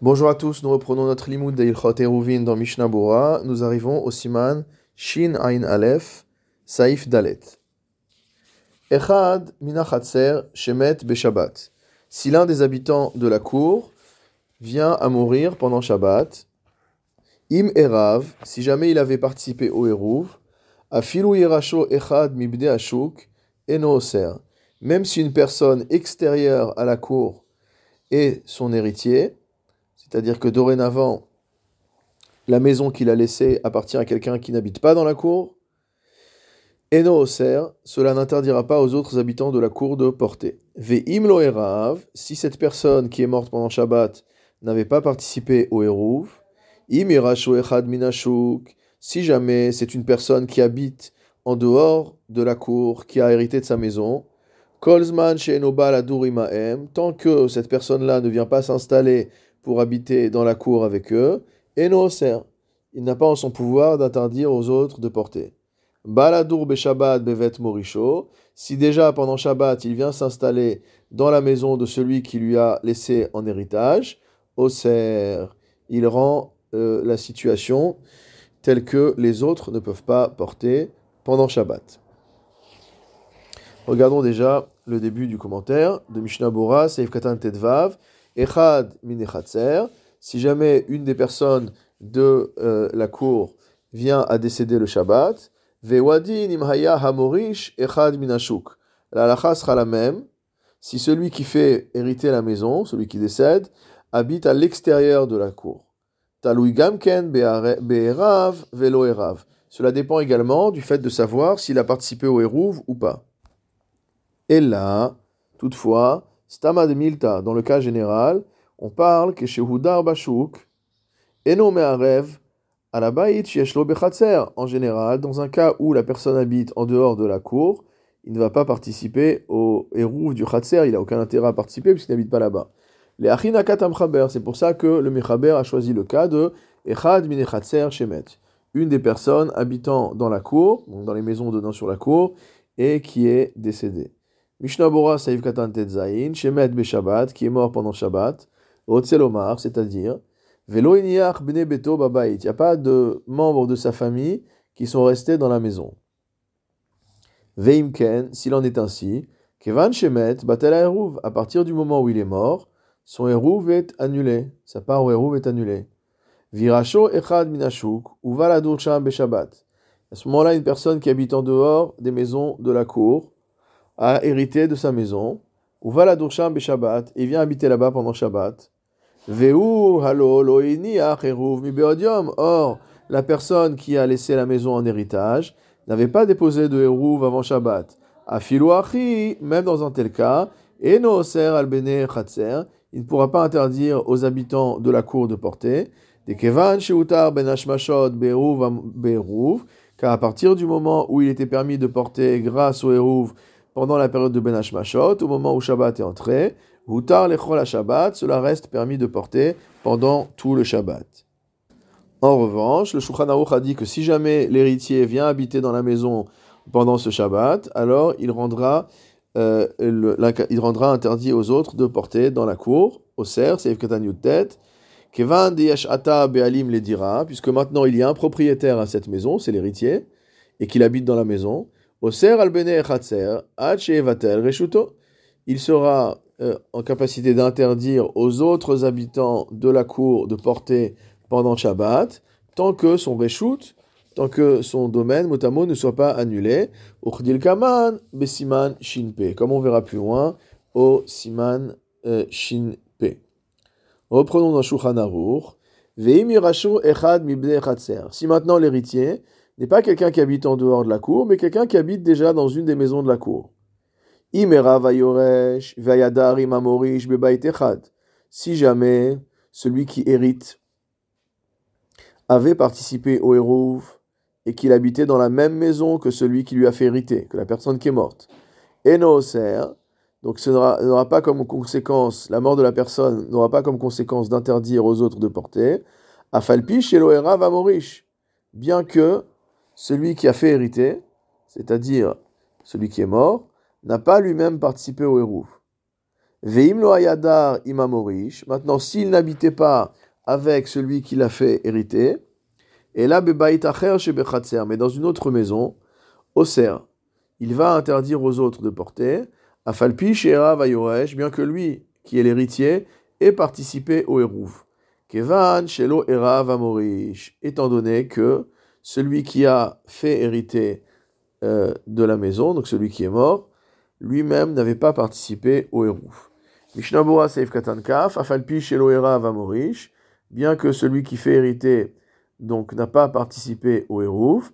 Bonjour à tous, nous reprenons notre limoud de Ilchot Eruvin dans Mishnah Bora. Nous arrivons au siman Shin Ain Aleph, Saif Dalet. Echad minachatser shemet beshabbat. Si l'un des habitants de la cour vient à mourir pendant Shabbat, im erav, si jamais il avait participé au Eruv, afilu yerasho echad mibde ashuk, eno oser. Même si une personne extérieure à la cour est son héritier, c'est-à-dire que dorénavant, la maison qu'il a laissée appartient à quelqu'un qui n'habite pas dans la cour. Eno oser, cela n'interdira pas aux autres habitants de la cour de porter. Ve'im lo erav, si cette personne qui est morte pendant Shabbat n'avait pas participé au Eruv, im echad minashuk, si jamais c'est une personne qui habite en dehors de la cour, qui a hérité de sa maison, kolzman tant que cette personne-là ne vient pas s'installer pour habiter dans la cour avec eux, et non Il n'a pas en son pouvoir d'interdire aux autres de porter. Baladur beshabbat bevet morisho. Si déjà pendant Shabbat il vient s'installer dans la maison de celui qui lui a laissé en héritage, oser, il rend euh, la situation telle que les autres ne peuvent pas porter pendant Shabbat. Regardons déjà le début du commentaire de Mishnah Bora, Seif Katan Tedvav. Echad minechatzer, si jamais une des personnes de euh, la cour vient à décéder le Shabbat, ve'wadin imhaya hamorish echad minashuk. La halakha sera la même si celui qui fait hériter la maison, celui qui décède, habite à l'extérieur de la cour. Talui gamken be'erav velo erav. Cela dépend également du fait de savoir s'il a participé au Hérouv ou pas. Et là, toutefois, Stamad Milta, dans le cas général, on parle que chez Hudar Bashuk, Eno Me'arev, Alabayit Shieshlo Bechatzer. En général, dans un cas où la personne habite en dehors de la cour, il ne va pas participer au hérouf du Khatser, il n'a aucun intérêt à participer puisqu'il n'habite pas là-bas. Les Achinakat c'est pour ça que le Mechaber a choisi le cas de Echad Mine Khatser Shemet. Une des personnes habitant dans la cour, donc dans les maisons donnant sur la cour, et qui est décédée. Mishnah Bora Saïf Katan Tetzain, Shemet Beshabbat, qui est mort pendant Shabbat, Otselomar, c'est-à-dire, Velo Iniach Bne Beto Babait, il n'y a pas de membres de sa famille qui sont restés dans la maison. Veimken, s'il en est ainsi, Kevan Shemet Batel Eruv, à partir du moment où il est mort, son Eruv est annulé, sa part au Eruv est annulée. Virasho Echad Minashuk, ou Valadur Sham Beshabbat. À ce moment-là, une personne qui habite en dehors des maisons de la cour, a hérité de sa maison, ou va la Dursham Shabbat, et vient habiter là-bas pendant Shabbat. Veu halo mi Or, la personne qui a laissé la maison en héritage n'avait pas déposé de Hérouv avant Shabbat. Afilouachi, même dans un tel cas, et no al bene il ne pourra pas interdire aux habitants de la cour de porter. Des kevan sheutar ben hashmashot be'eruv, car à partir du moment où il était permis de porter grâce au Hérouv, pendant la période de Ben Hashmashot, au moment où Shabbat est entré, Hutar lechol Shabbat, cela reste permis de porter pendant tout le Shabbat. En revanche, le Shulchan Aruch a dit que si jamais l'héritier vient habiter dans la maison pendant ce Shabbat, alors il rendra, euh, interdit aux autres de porter dans la cour, au cerf, c'est tête, Kevan ata be'alim le dira, puisque maintenant il y a un propriétaire à cette maison, c'est l'héritier, et qu'il habite dans la maison, il sera euh, en capacité d'interdire aux autres habitants de la cour de porter pendant Shabbat, tant que son reshut, tant que son domaine, motamo, ne soit pas annulé. kaman besiman shinpe, comme on verra plus loin, au siman euh, shinpe. Reprenons dans Shulchan Aruch. Si maintenant l'héritier n'est pas quelqu'un qui habite en dehors de la cour, mais quelqu'un qui habite déjà dans une des maisons de la cour. Si jamais celui qui hérite avait participé au héros et qu'il habitait dans la même maison que celui qui lui a fait hériter, que la personne qui est morte, et donc ce n'aura pas comme conséquence, la mort de la personne n'aura pas comme conséquence d'interdire aux autres de porter, Afalpi chez va morish, bien que celui qui a fait hériter, c'est-à-dire celui qui est mort, n'a pas lui-même participé au Hérouf. Veim lo ayadar imamorish. Maintenant, s'il n'habitait pas avec celui qui l'a fait hériter, et là, mais dans une autre maison, cerf, il va interdire aux autres de porter, afalpi shera vayoresh, bien que lui, qui est l'héritier, ait participé au hérouv. Kevan shelo erav amorish, étant donné que celui qui a fait hériter euh, de la maison, donc celui qui est mort, lui-même n'avait pas participé au hérouf. Mishnabura Seif Katankaf, Afalpi Sheloera Vamorish, bien que celui qui fait hériter donc n'a pas participé au hérouf,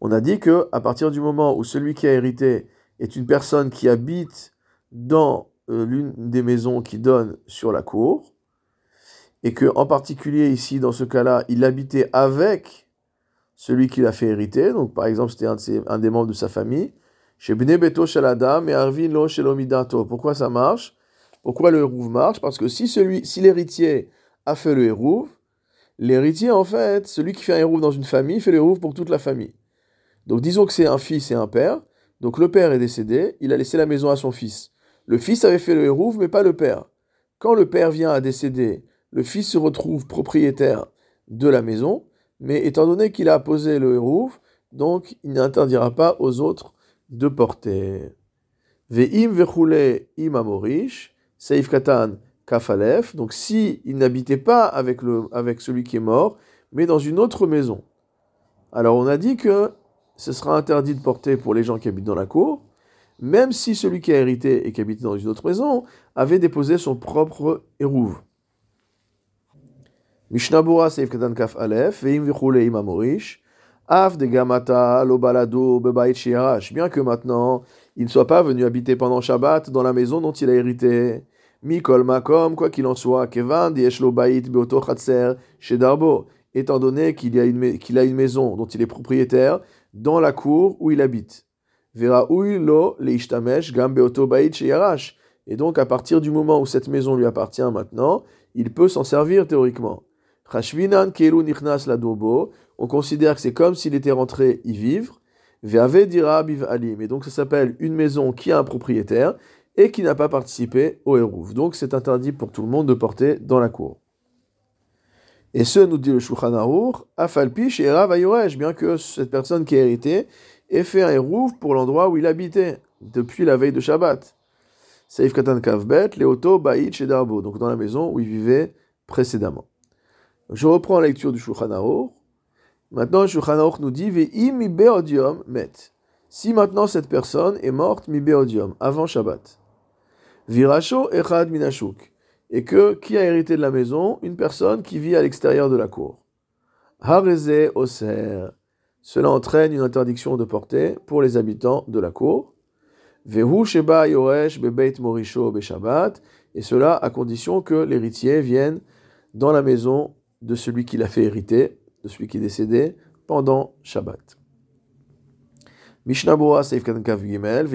on a dit que à partir du moment où celui qui a hérité est une personne qui habite dans euh, l'une des maisons qui donnent sur la cour, et que en particulier ici dans ce cas-là, il habitait avec celui qui l'a fait hériter, donc par exemple c'était un, des membres de sa famille, chez Beto Shaladam et Arvin Lo Shelomidato. Pourquoi ça marche? Pourquoi le hérouv marche? Parce que si celui, si l'héritier a fait le hérouv, l'héritier en fait, celui qui fait un hérouv dans une famille, fait le hérouv pour toute la famille. Donc disons que c'est un fils et un père, donc le père est décédé, il a laissé la maison à son fils. Le fils avait fait le hérouv, mais pas le père. Quand le père vient à décéder, le fils se retrouve propriétaire de la maison, mais étant donné qu'il a posé le hérouf, donc il n'interdira pas aux autres de porter. Ve'im ve'chule im amorish, seif katan kafalef, donc si il n'habitait pas avec, le, avec celui qui est mort, mais dans une autre maison. Alors on a dit que ce sera interdit de porter pour les gens qui habitent dans la cour, même si celui qui a hérité et qui habitait dans une autre maison avait déposé son propre hérouve. Katan Kaf Aleph, Veim Vichule Im Amorish, Af de Gamata Lo Balado Bebait Shiarash, bien que maintenant il ne soit pas venu habiter pendant Shabbat dans la maison dont il a hérité. Mikol Makom, quoi qu'il en soit, Kevan Diesh Lo Bait Beoto Chatser chez Darbo, étant donné qu'il a, une, qu'il a une maison dont il est propriétaire dans la cour où il habite. Vera Lo Leishtamesh Gam Bait Shiarash. Et donc, à partir du moment où cette maison lui appartient maintenant, il peut s'en servir théoriquement. On considère que c'est comme s'il était rentré y vivre. dira alim. Et donc ça s'appelle une maison qui a un propriétaire et qui n'a pas participé au hérouf. Donc c'est interdit pour tout le monde de porter dans la cour. Et ce, nous dit le Shulchan Aruch, Afalpish et bien que cette personne qui a hérité ait fait un hérouf pour l'endroit où il habitait depuis la veille de Shabbat. Kavbet, Leoto, Darbo, donc dans la maison où il vivait précédemment. Je reprends la lecture du Shulchan Maintenant, le Shulchan nous dit met. Si maintenant cette personne est morte mi beodium, avant Shabbat. Et que qui a hérité de la maison? Une personne qui vit à l'extérieur de la cour. Oser. Cela entraîne une interdiction de porter pour les habitants de la cour. Et cela à condition que l'héritier vienne dans la maison de celui qui l'a fait hériter, de celui qui est décédé, pendant Shabbat. Mishnah Seif Gimel,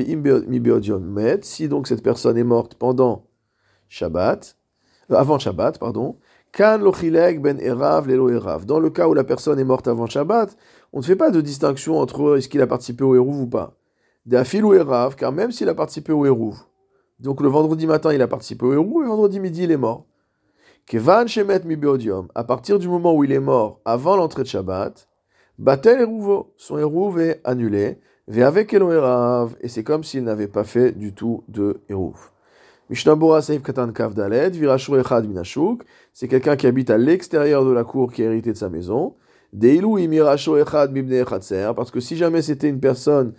Met, si donc cette personne est morte pendant Shabbat, euh, avant Shabbat, pardon, Kan ben Erav lelo Erav. Dans le cas où la personne est morte avant Shabbat, on ne fait pas de distinction entre est-ce qu'il a participé au Hérouv ou pas. D'Afil ou Erav, car même s'il a participé au Hérouv, donc le vendredi matin il a participé au Hérouv, et vendredi midi il est mort. Kevan Shemet mi à partir du moment où il est mort avant l'entrée de Shabbat, Batel Eruvo, son Eruv est annulé, Ve avec Erav, et c'est comme s'il n'avait pas fait du tout de Eruv. Mishnabura Seif Katan Kav Dalet, Virashur Echad Minashuk, c'est quelqu'un qui habite à l'extérieur de la cour qui a hérité de sa maison. Deilu Imirasho Echad Mibne parce que si jamais c'était une personne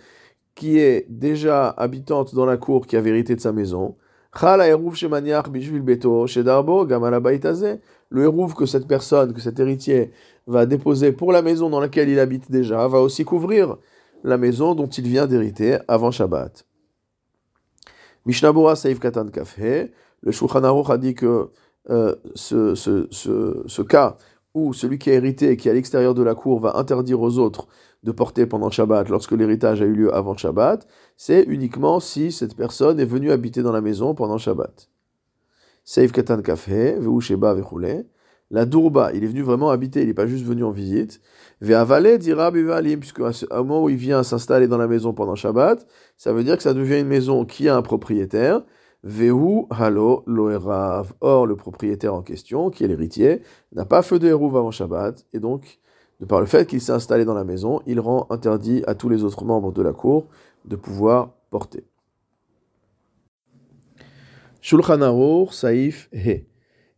qui est déjà habitante dans la cour qui a hérité de sa maison, le hérouf que cette personne, que cet héritier va déposer pour la maison dans laquelle il habite déjà, va aussi couvrir la maison dont il vient d'hériter avant Shabbat. Mishnabura Saif Katan Kafhe, le Shulchan a dit que euh, ce, ce, cas où celui qui a hérité et qui est à l'extérieur de la cour va interdire aux autres de porter pendant Shabbat lorsque l'héritage a eu lieu avant Shabbat, c'est uniquement si cette personne est venue habiter dans la maison pendant Shabbat. Seif katan kafhe, sheba La dourba, il est venu vraiment habiter, il n'est pas juste venu en visite. Ve'avale dira bivalim, puisque au moment où il vient s'installer dans la maison pendant Shabbat, ça veut dire que ça devient une maison qui a un propriétaire. Vehu halo loerav. Or, le propriétaire en question, qui est l'héritier, n'a pas feu de Hérouv avant Shabbat, et donc, de par le fait qu'il s'est installé dans la maison, il rend interdit à tous les autres membres de la cour de pouvoir porter. Shulchan Aruch, Saif, He.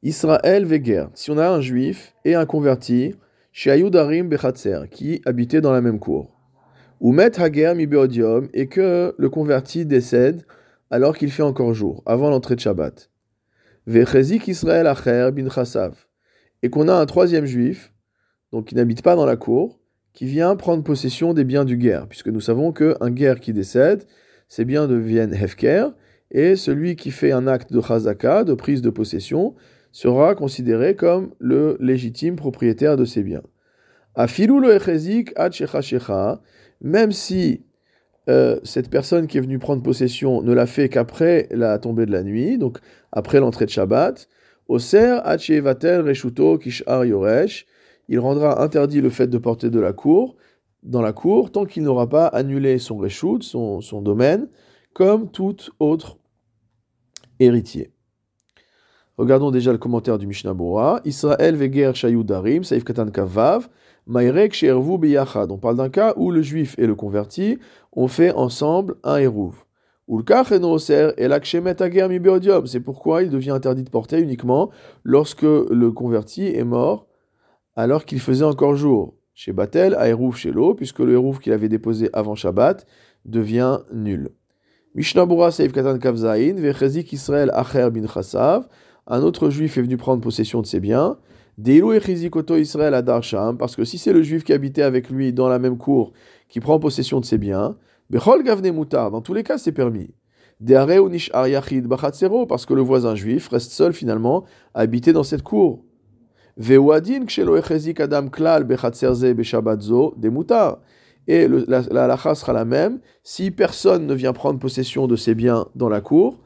Israël Veger. Si on a un juif et un converti, chez Ayudarim Bechatzer, qui habitait dans la même cour. Ou Met Hager Mibeodium, et que le converti décède alors qu'il fait encore jour, avant l'entrée de Shabbat. Vechezik Israël Acher bin Chassav. Et qu'on a un troisième juif, donc qui n'habite pas dans la cour, qui vient prendre possession des biens du guerre, puisque nous savons qu'un guerre qui décède, ses biens deviennent Hefker, et celui qui fait un acte de Chazaka, de prise de possession, sera considéré comme le légitime propriétaire de ses biens. Afilou lo echezik même si euh, cette personne qui est venue prendre possession ne l'a fait qu'après la tombée de la nuit, donc après l'entrée de Shabbat, Oser vatel reshuto kishar yoresh, il rendra interdit le fait de porter de la cour, dans la cour, tant qu'il n'aura pas annulé son reshut, son, domaine, comme tout autre héritier. Regardons déjà le commentaire du Mishnah Bora. Israël veger shayudarim, saif katan kavav, mairek she'ervu biyachad. On parle d'un cas où le juif et le converti ont fait ensemble un eruv. C'est pourquoi il devient interdit de porter uniquement lorsque le converti est mort alors qu'il faisait encore jour. Chez Batel, à Eruv chez l'eau, puisque le Eruv qu'il avait déposé avant Shabbat devient nul. Mishnabura Seif Katan Kavzain, Vechezik Israël Acher bin Chassav, un autre juif est venu prendre possession de ses biens. Deilu Echizikoto Israël Adarsham, parce que si c'est le juif qui habitait avec lui dans la même cour qui prend possession de ses biens, Bechol Gavne Mutar, dans tous les cas c'est permis. Deare Unish Aryachid Bachatsero, parce que le voisin juif reste seul finalement à habiter dans cette cour. Et la, la sera la même si personne ne vient prendre possession de ses biens dans la cour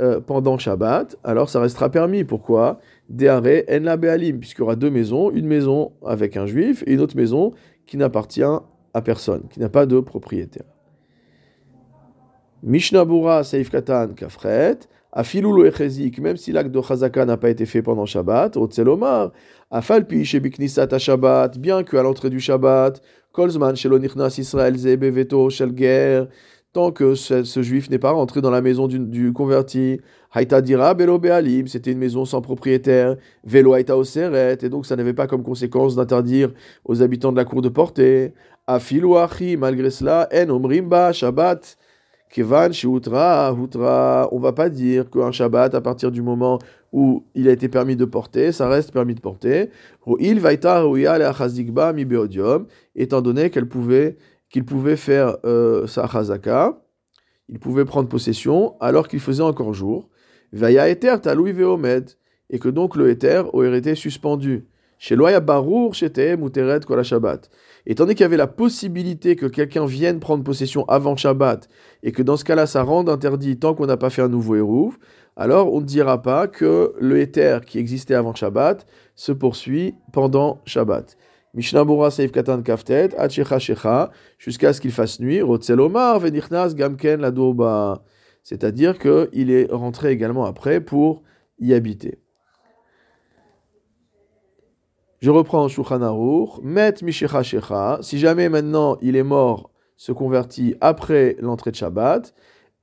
euh, pendant Shabbat, alors ça restera permis. Pourquoi? Deare en la bealim, puisqu'il y aura deux maisons, une maison avec un juif et une autre maison qui n'appartient à personne, qui n'a pas de propriétaire. Mishnabura Seif Katan Kafret, Afilulu Echezik, même si l'acte de Chazaka n'a pas été fait pendant Shabbat, Otzelomar, Afalpi Shebiknisat Shabbat, bien qu'à l'entrée du Shabbat, Kolzman Shelonichnas Israël Zebeveto Shelger, tant que ce, juif n'est pas rentré dans la maison du, converti. Haïta dira belo bealim, c'était une maison sans propriétaire. Velo haïta oseret, et donc ça n'avait pas comme conséquence d'interdire aux habitants de la cour de porter. Afilu achi, malgré cela, en omrimba shabbat. Kevan shiutra, hutra. On va pas dire qu'un shabbat, à partir du moment où il a été permis de porter, ça reste permis de porter. Il vaita mi beodium, étant donné qu'elle pouvait qu'il pouvait faire euh, sa chazaka, il pouvait prendre possession alors qu'il faisait encore jour. Vaya eter veomed, et que donc le éther aurait été suspendu. Chez Loya Barour, chez Shabbat. Étant donné qu'il y avait la possibilité que quelqu'un vienne prendre possession avant Shabbat, et que dans ce cas-là, ça rende interdit tant qu'on n'a pas fait un nouveau Hérouv, alors on ne dira pas que le éther qui existait avant Shabbat se poursuit pendant Shabbat. Mishnabura Seif Katan Kaftet, Shecha jusqu'à ce qu'il fasse nuit, Rotzelomar Venichnas Gamken la C'est-à-dire qu'il est rentré également après pour y habiter. Je reprends Shulchan Met Mishecha Shecha, si jamais maintenant il est mort, se convertit après l'entrée de Shabbat,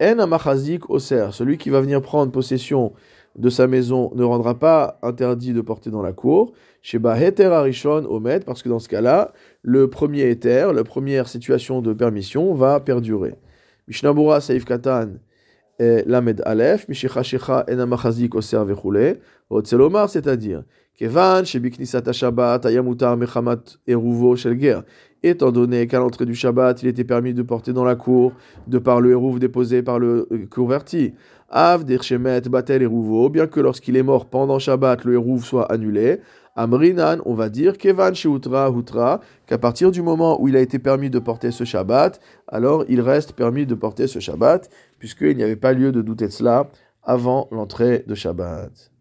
En Amachazik Oser, celui qui va venir prendre possession de sa maison ne rendra pas interdit de porter dans la cour. Chez Heter Arishon Omed, parce que dans ce cas-là, le premier Heter, la première situation de permission, va perdurer. Mishnabura Saif Katan Lamed Aleph, Mishecha Shecha Enamachazik Oser Vechule, Otzelomar, c'est-à-dire, Kevan, Shebiknisat Shabbat, Ayamutar Mechamat Eruvo Shelger, étant donné qu'à l'entrée du Shabbat, il était permis de porter dans la cour, de par le Eruv déposé par le converti. Av Derchemet Batel Eruvo, bien que lorsqu'il est mort pendant Shabbat, le Eruv soit annulé. Amrinan, on va dire, Kevan Sheutra Hutra, qu'à partir du moment où il a été permis de porter ce Shabbat, alors il reste permis de porter ce Shabbat, puisqu'il n'y avait pas lieu de douter de cela avant l'entrée de Shabbat.